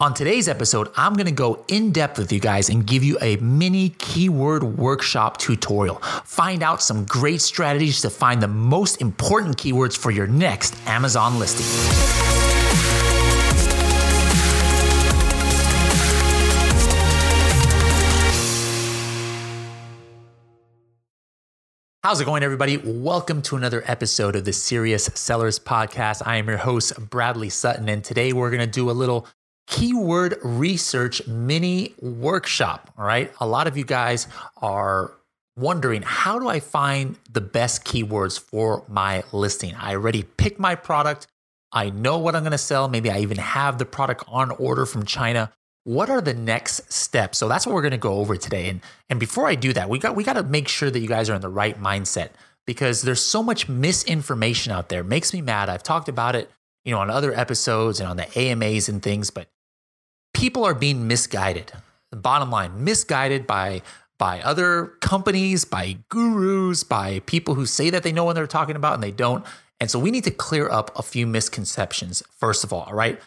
On today's episode, I'm going to go in depth with you guys and give you a mini keyword workshop tutorial. Find out some great strategies to find the most important keywords for your next Amazon listing. How's it going, everybody? Welcome to another episode of the Serious Sellers Podcast. I am your host, Bradley Sutton, and today we're going to do a little keyword research mini workshop. All right. A lot of you guys are wondering how do I find the best keywords for my listing? I already picked my product. I know what I'm going to sell. Maybe I even have the product on order from China. What are the next steps? So that's what we're going to go over today. And and before I do that, we got we got to make sure that you guys are in the right mindset because there's so much misinformation out there. It makes me mad. I've talked about it, you know, on other episodes and on the AMAs and things, but people are being misguided. The bottom line, misguided by by other companies, by gurus, by people who say that they know what they're talking about and they don't. And so we need to clear up a few misconceptions first of all, all right?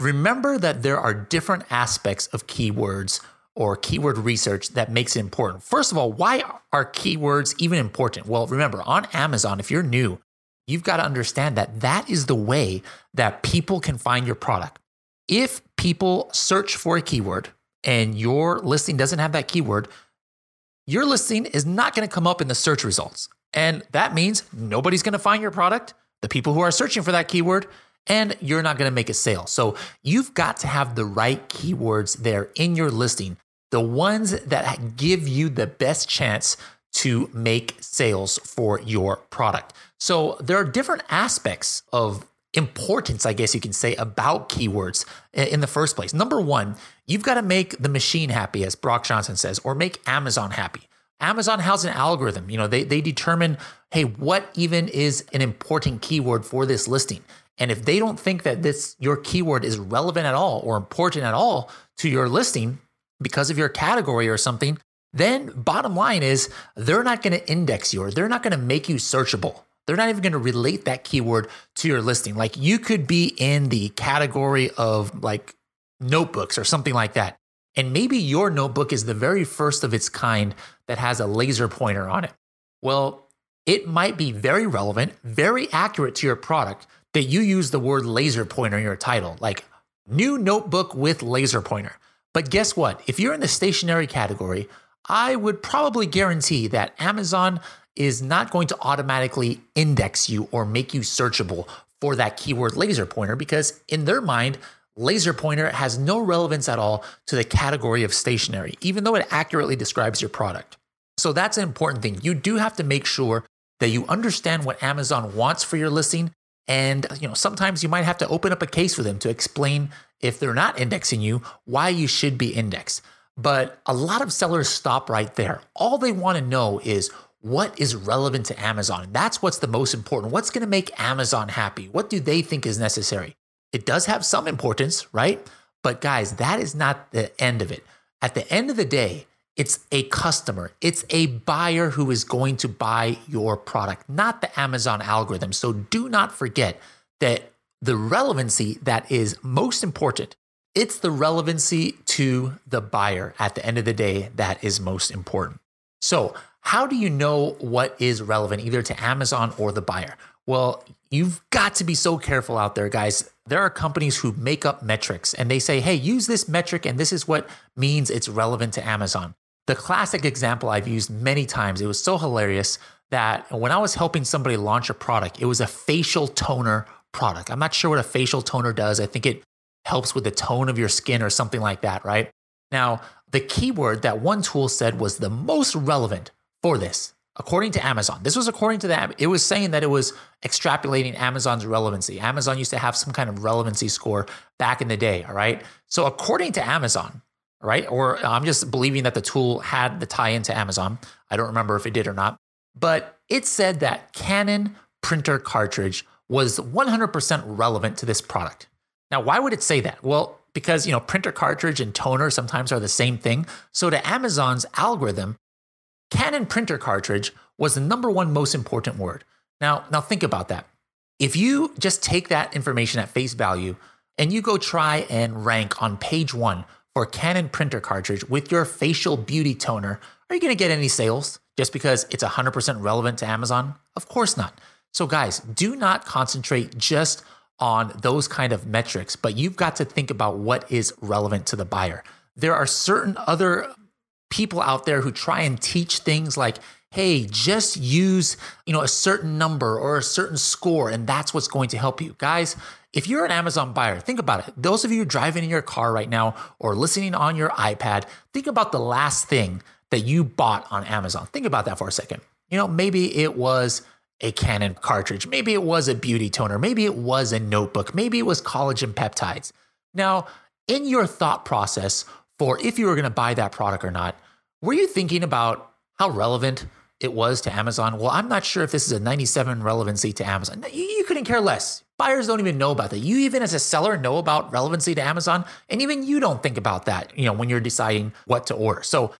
Remember that there are different aspects of keywords or keyword research that makes it important. First of all, why are keywords even important? Well, remember, on Amazon, if you're new, you've got to understand that that is the way that people can find your product. If people search for a keyword and your listing doesn't have that keyword, your listing is not going to come up in the search results. And that means nobody's going to find your product, the people who are searching for that keyword, and you're not going to make a sale. So you've got to have the right keywords there in your listing, the ones that give you the best chance to make sales for your product. So there are different aspects of importance, I guess you can say, about keywords in the first place. Number one, you've got to make the machine happy, as Brock Johnson says, or make Amazon happy. Amazon has an algorithm. You know, they, they determine, hey, what even is an important keyword for this listing? And if they don't think that this your keyword is relevant at all or important at all to your listing because of your category or something, then bottom line is they're not going to index you or they're not going to make you searchable. They're not even going to relate that keyword to your listing. Like you could be in the category of like notebooks or something like that. And maybe your notebook is the very first of its kind that has a laser pointer on it. Well, it might be very relevant, very accurate to your product that you use the word laser pointer in your title, like new notebook with laser pointer. But guess what? If you're in the stationery category, I would probably guarantee that Amazon is not going to automatically index you or make you searchable for that keyword laser pointer because in their mind, laser pointer has no relevance at all to the category of stationery, even though it accurately describes your product. So that's an important thing. You do have to make sure that you understand what Amazon wants for your listing. And you know, sometimes you might have to open up a case for them to explain if they're not indexing you, why you should be indexed. But a lot of sellers stop right there. All they want to know is what is relevant to Amazon. That's what's the most important. What's going to make Amazon happy? What do they think is necessary? It does have some importance, right? But guys, that is not the end of it. At the end of the day, it's a customer, it's a buyer who is going to buy your product, not the Amazon algorithm. So do not forget that the relevancy that is most important, it's the relevancy to the buyer at the end of the day that is most important. So, how do you know what is relevant either to Amazon or the buyer? Well, you've got to be so careful out there, guys. There are companies who make up metrics and they say, hey, use this metric, and this is what means it's relevant to Amazon. The classic example I've used many times, it was so hilarious that when I was helping somebody launch a product, it was a facial toner product. I'm not sure what a facial toner does. I think it helps with the tone of your skin or something like that, right? Now, the keyword that one tool said was the most relevant for this, according to Amazon. This was according to that. It was saying that it was extrapolating Amazon's relevancy. Amazon used to have some kind of relevancy score back in the day. All right. So, according to Amazon, right, or uh, I'm just believing that the tool had the tie into Amazon. I don't remember if it did or not, but it said that Canon printer cartridge was 100% relevant to this product. Now, why would it say that? Well, because you know printer cartridge and toner sometimes are the same thing. So to Amazon's algorithm, Canon printer cartridge was the number one most important word. Now, now think about that. If you just take that information at face value and you go try and rank on page one for Canon printer cartridge with your facial beauty toner, are you going to get any sales just because it's 100% relevant to Amazon? Of course not. So, guys, do not concentrate just on those kind of metrics, but you've got to think about what is relevant to the buyer. There are certain other people out there who try and teach things like, hey, just use, you know, a certain number or a certain score and that's what's going to help you. Guys, if you're an Amazon buyer, think about it. Those of you driving in your car right now or listening on your iPad, think about the last thing that you bought on Amazon. Think about that for a second. You know, maybe it was a Canon cartridge, maybe it was a beauty toner, maybe it was a notebook, maybe it was collagen peptides. Now, in your thought process for if you were going to buy that product or not, were you thinking about how relevant it was to Amazon? Well, I'm not sure if this is a 97 relevancy to Amazon. You, you couldn't care less. Buyers don't even know about that. You even as a seller know about relevancy to Amazon, and even you don't think about that, you know, when you're deciding what to order. So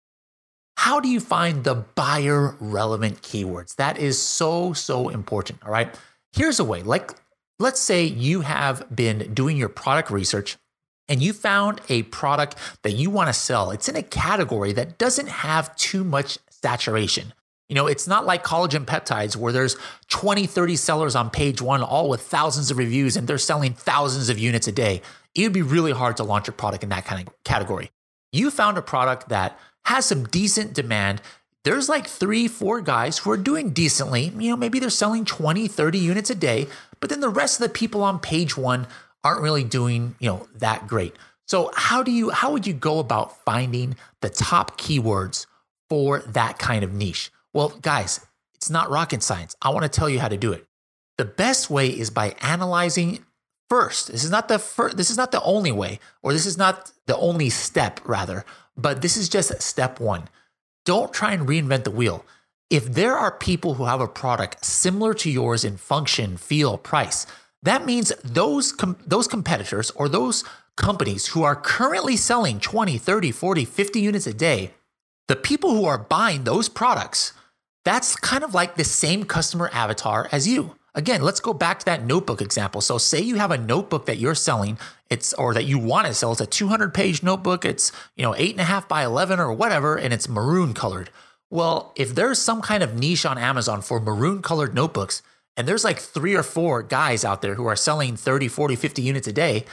how do you find the buyer relevant keywords? That is so, so important. All right. Here's a way like, let's say you have been doing your product research and you found a product that you want to sell. It's in a category that doesn't have too much saturation. You know, it's not like collagen peptides where there's 20, 30 sellers on page one, all with thousands of reviews, and they're selling thousands of units a day. It would be really hard to launch a product in that kind of category. You found a product that has some decent demand. There's like three, four guys who are doing decently. You know, maybe they're selling 20, 30 units a day, but then the rest of the people on page one aren't really doing, you know, that great. So how do you how would you go about finding the top keywords for that kind of niche? Well, guys, it's not rocket science. I want to tell you how to do it. The best way is by analyzing first. This is not the first, this is not the only way, or this is not the only step, rather, but this is just step one. Don't try and reinvent the wheel. If there are people who have a product similar to yours in function, feel, price, that means those com- those competitors or those companies who are currently selling 20, 30, 40, 50 units a day, the people who are buying those products that's kind of like the same customer avatar as you. Again, let's go back to that notebook example. So, say you have a notebook that you're selling, it's or that you want to sell. It's a 200 page notebook. It's you know eight and a half by 11 or whatever, and it's maroon colored. Well, if there's some kind of niche on Amazon for maroon colored notebooks, and there's like three or four guys out there who are selling 30, 40, 50 units a day,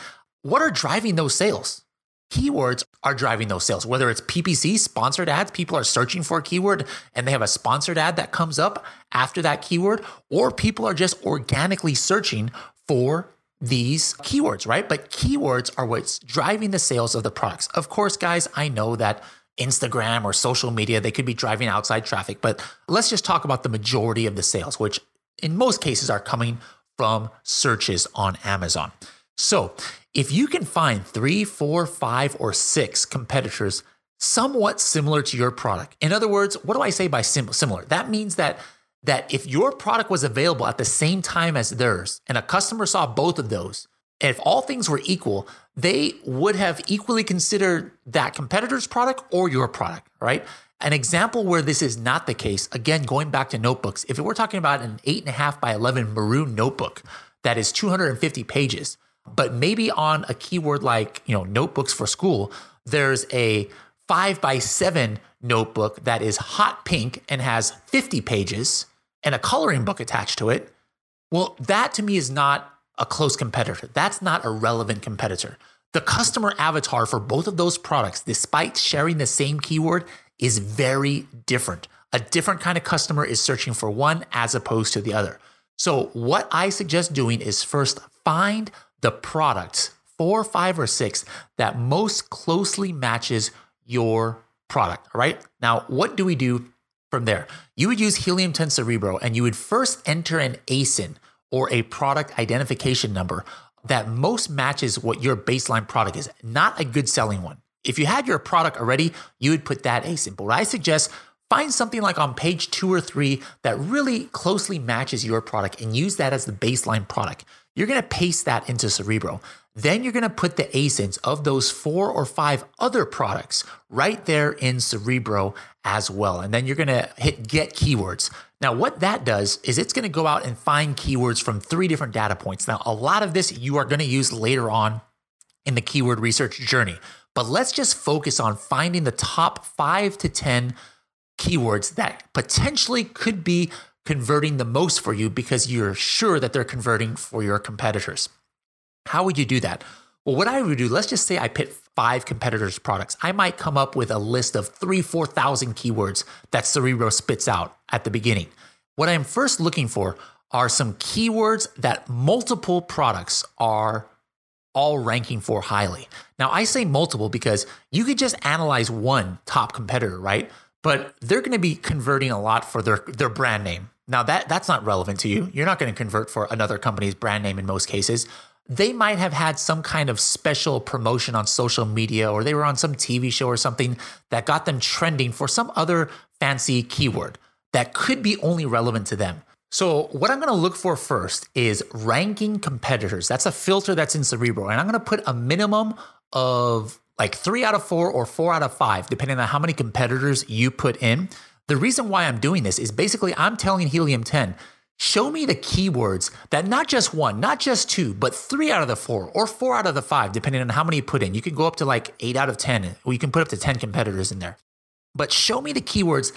what are driving those sales? Keywords are driving those sales. Whether it's PPC, sponsored ads, people are searching for a keyword and they have a sponsored ad that comes up after that keyword, or people are just organically searching for these keywords, right? But keywords are what's driving the sales of the products. Of course, guys, I know that Instagram or social media, they could be driving outside traffic, but let's just talk about the majority of the sales, which in most cases are coming from searches on Amazon. So if you can find three, four, five, or six competitors somewhat similar to your product, in other words, what do I say by sim- similar? That means that that if your product was available at the same time as theirs and a customer saw both of those, and if all things were equal, they would have equally considered that competitor's product or your product, right? An example where this is not the case, again, going back to notebooks, if we're talking about an eight and a half by 11 maroon notebook that is 250 pages, but maybe on a keyword like, you know, notebooks for school, there's a five by seven notebook that is hot pink and has 50 pages and a coloring book attached to it. Well, that to me is not a close competitor. That's not a relevant competitor. The customer avatar for both of those products, despite sharing the same keyword, is very different. A different kind of customer is searching for one as opposed to the other. So, what I suggest doing is first find the product, four, five, or six that most closely matches your product. All right. Now, what do we do from there? You would use Helium 10 Cerebro and you would first enter an ASIN or a product identification number that most matches what your baseline product is, not a good selling one. If you had your product already, you would put that ASIN. But what I suggest, find something like on page two or three that really closely matches your product and use that as the baseline product. You're going to paste that into Cerebro. Then you're going to put the ASINs of those four or five other products right there in Cerebro as well. And then you're going to hit get keywords. Now, what that does is it's going to go out and find keywords from three different data points. Now, a lot of this you are going to use later on in the keyword research journey. But let's just focus on finding the top five to 10 keywords that potentially could be converting the most for you because you're sure that they're converting for your competitors. How would you do that? Well, what I would do, let's just say I pit five competitors' products. I might come up with a list of three, 4,000 keywords that Cerebro spits out at the beginning. What I'm first looking for are some keywords that multiple products are all ranking for highly. Now, I say multiple because you could just analyze one top competitor, right? But they're going to be converting a lot for their, their brand name. Now, that, that's not relevant to you. You're not going to convert for another company's brand name in most cases. They might have had some kind of special promotion on social media or they were on some TV show or something that got them trending for some other fancy keyword that could be only relevant to them. So, what I'm going to look for first is ranking competitors. That's a filter that's in Cerebro. And I'm going to put a minimum of like three out of four or four out of five, depending on how many competitors you put in. The reason why I'm doing this is basically I'm telling Helium 10, show me the keywords that not just one, not just two, but three out of the four or four out of the five, depending on how many you put in. You can go up to like eight out of 10, or you can put up to 10 competitors in there. But show me the keywords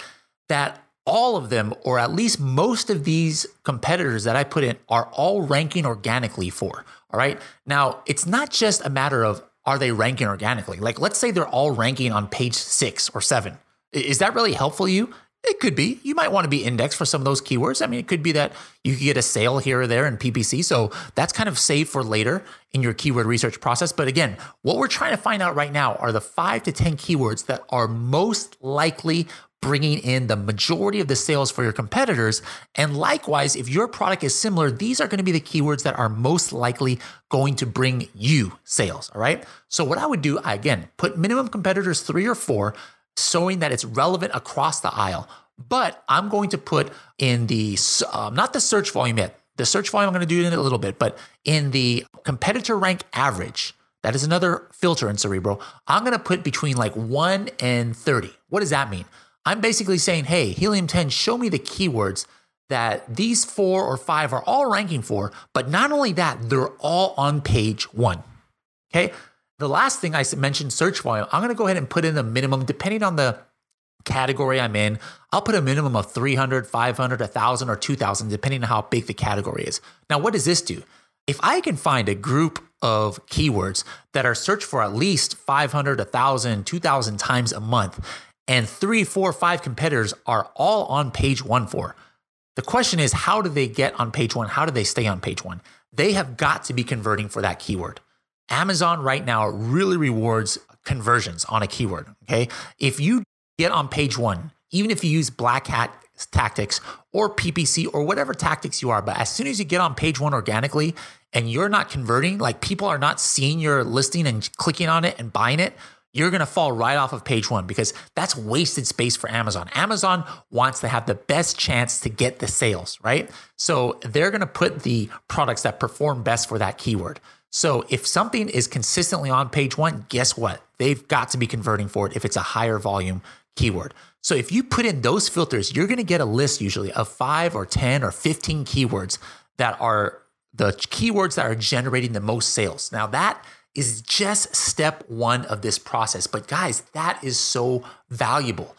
that all of them, or at least most of these competitors that I put in, are all ranking organically for. All right. Now, it's not just a matter of are they ranking organically? Like, let's say they're all ranking on page six or seven. Is that really helpful you? It could be. You might want to be indexed for some of those keywords. I mean, it could be that you could get a sale here or there in PPC. So that's kind of saved for later in your keyword research process. But again, what we're trying to find out right now are the five to 10 keywords that are most likely bringing in the majority of the sales for your competitors. And likewise, if your product is similar, these are going to be the keywords that are most likely going to bring you sales. All right. So, what I would do, I again, put minimum competitors three or four, showing that it's relevant across the aisle. But I'm going to put in the, um, not the search volume yet. The search volume, I'm going to do in a little bit, but in the competitor rank average, that is another filter in Cerebro. I'm going to put between like 1 and 30. What does that mean? I'm basically saying, hey, Helium 10, show me the keywords that these four or five are all ranking for. But not only that, they're all on page one. Okay. The last thing I mentioned, search volume, I'm going to go ahead and put in a minimum, depending on the category I'm in. I'll put a minimum of 300, 500, 1,000, or 2,000, depending on how big the category is. Now, what does this do? If I can find a group of keywords that are searched for at least 500, 1,000, 2,000 times a month, and three, four, five competitors are all on page one for. The question is, how do they get on page one? How do they stay on page one? They have got to be converting for that keyword. Amazon right now really rewards conversions on a keyword. Okay. If you get on page one, even if you use black hat tactics or PPC or whatever tactics you are, but as soon as you get on page one organically and you're not converting, like people are not seeing your listing and clicking on it and buying it, you're going to fall right off of page one because that's wasted space for Amazon. Amazon wants to have the best chance to get the sales, right? So they're going to put the products that perform best for that keyword. So if something is consistently on page one, guess what? They've got to be converting for it if it's a higher volume keyword. So if you put in those filters, you're going to get a list usually of five or 10 or 15 keywords that are the keywords that are generating the most sales. Now that is just step one of this process. But guys, that is so valuable.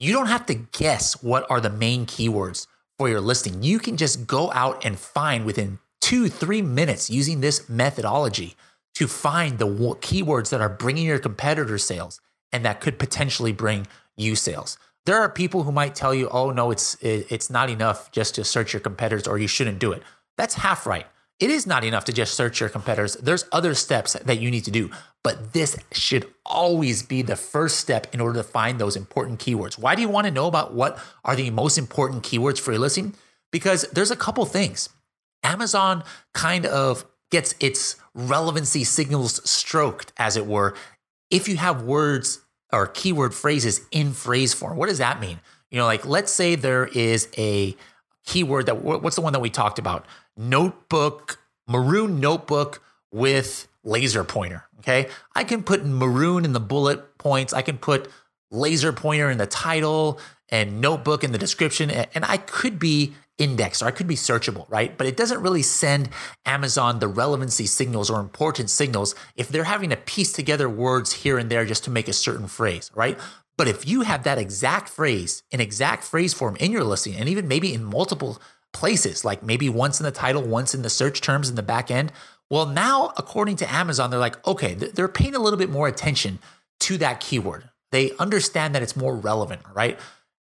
You don't have to guess what are the main keywords for your listing. You can just go out and find within two, three minutes using this methodology to find the keywords that are bringing your competitor sales and that could potentially bring you sales. There are people who might tell you, "Oh no, it's it's not enough just to search your competitors or you shouldn't do it." That's half right it is not enough to just search your competitors. There's other steps that you need to do, but this should always be the first step in order to find those important keywords. Why do you want to know about what are the most important keywords for your listing? Because there's a couple things. Amazon kind of gets its relevancy signals stroked, as it were, if you have words or keyword phrases in phrase form. What does that mean? You know, like let's say there is a keyword that what's the one that we talked about? notebook, maroon notebook with laser pointer. Okay. I can put maroon in the bullet points. I can put laser pointer in the title and notebook in the description. And I could be indexed or it could be searchable, right? But it doesn't really send Amazon the relevancy signals or important signals if they're having to piece together words here and there just to make a certain phrase, right? But if you have that exact phrase in exact phrase form in your listing and even maybe in multiple places, like maybe once in the title, once in the search terms in the back end, well, now according to Amazon, they're like, okay, they're paying a little bit more attention to that keyword. They understand that it's more relevant, right?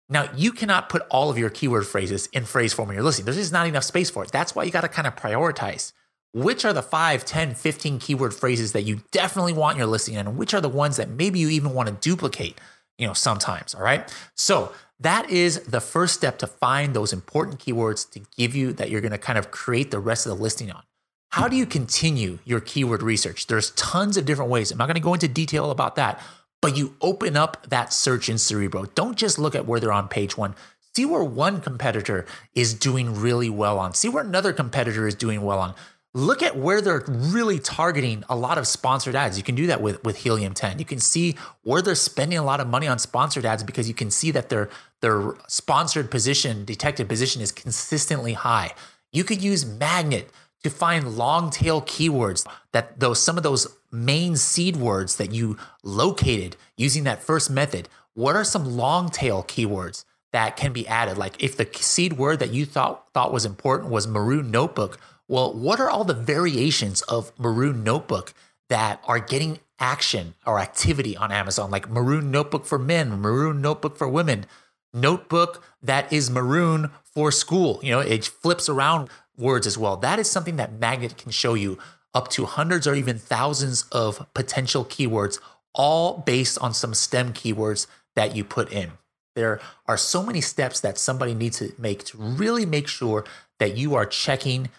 Now, you cannot put all of your keyword phrases in phrase form in your listing. There's just not enough space for it. That's why you got to kind of prioritize which are the 5, 10, 15 keyword phrases that you definitely want your listing and which are the ones that maybe you even want to duplicate, you know, sometimes, all right? So, that is the first step to find those important keywords to give you that you're going to kind of create the rest of the listing on. How do you continue your keyword research? There's tons of different ways. I'm not going to go into detail about that, but you open up that search in Cerebro. Don't just look at where they're on page one. See where one competitor is doing really well on. See where another competitor is doing well on. Look at where they're really targeting a lot of sponsored ads. You can do that with, with Helium 10. You can see where they're spending a lot of money on sponsored ads because you can see that their, their sponsored position, detected position is consistently high. You could use Magnet to find long tail keywords that those some of those main seed words that you located using that first method. What are some long tail keywords that can be added? Like if the seed word that you thought thought was important was maroon notebook, well, what are all the variations of maroon notebook that are getting action or activity on Amazon? Like maroon notebook for men, maroon notebook for women, notebook that is maroon for school. You know, it flips around words as well. That is something that Magnet can show you up to hundreds or even thousands of potential keywords, all based on some STEM keywords that you put in. There are so many steps that somebody needs to make to really make sure that you are checking.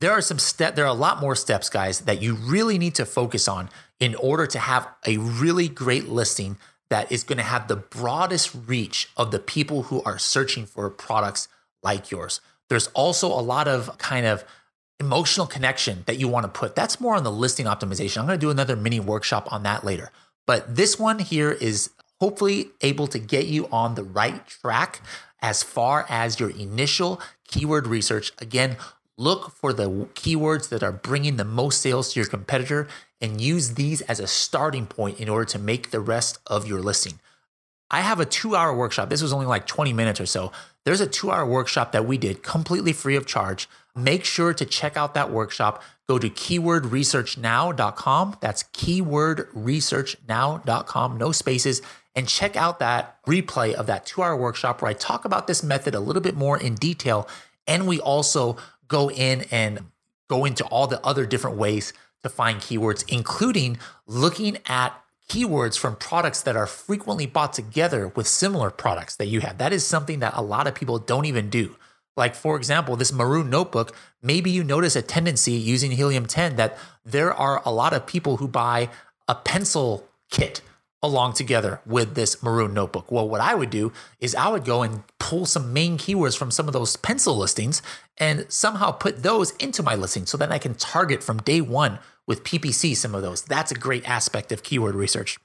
There are some step there are a lot more steps guys that you really need to focus on in order to have a really great listing that is going to have the broadest reach of the people who are searching for products like yours. There's also a lot of kind of emotional connection that you want to put. That's more on the listing optimization. I'm going to do another mini workshop on that later. But this one here is hopefully able to get you on the right track as far as your initial keyword research. Again, look for the keywords that are bringing the most sales to your competitor and use these as a starting point in order to make the rest of your listing. I have a two hour workshop. This was only like 20 minutes or so. There's a two hour workshop that we did completely free of charge. Make sure to check out that workshop. Go to keywordresearchnow.com. That's keywordresearchnow.com, no spaces, and check out that replay of that two hour workshop where I talk about this method a little bit more in detail. And we also go in and go into all the other different ways to find keywords, including looking at keywords from products that are frequently bought together with similar products that you have. That is something that a lot of people don't even do. Like, for example, this maroon notebook, maybe you notice a tendency using Helium 10 that there are a lot of people who buy a pencil kit along together with this maroon notebook. Well, what I would do is I would go and pull some main keywords from some of those pencil listings and somehow put those into my listing so that I can target from day one with PPC some of those. That's a great aspect of keyword research.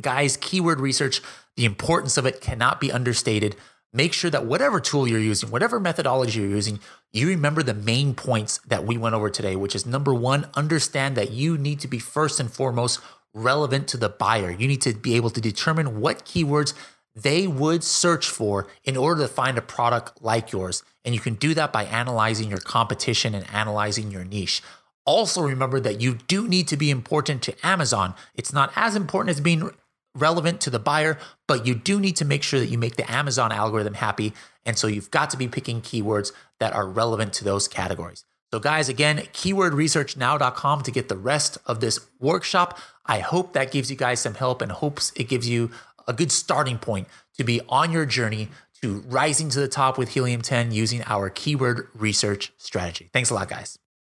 Guys, keyword research, the importance of it cannot be understated. Make sure that whatever tool you're using, whatever methodology you're using, you remember the main points that we went over today, which is number one, understand that you need to be first and foremost relevant to the buyer. You need to be able to determine what keywords they would search for in order to find a product like yours. And you can do that by analyzing your competition and analyzing your niche. Also, remember that you do need to be important to Amazon. It's not as important as being relevant to the buyer, but you do need to make sure that you make the Amazon algorithm happy. And so you've got to be picking keywords that are relevant to those categories. So, guys, again, keywordresearchnow.com to get the rest of this workshop. I hope that gives you guys some help and hopes it gives you a good starting point to be on your journey to rising to the top with Helium 10 using our keyword research strategy. Thanks a lot, guys.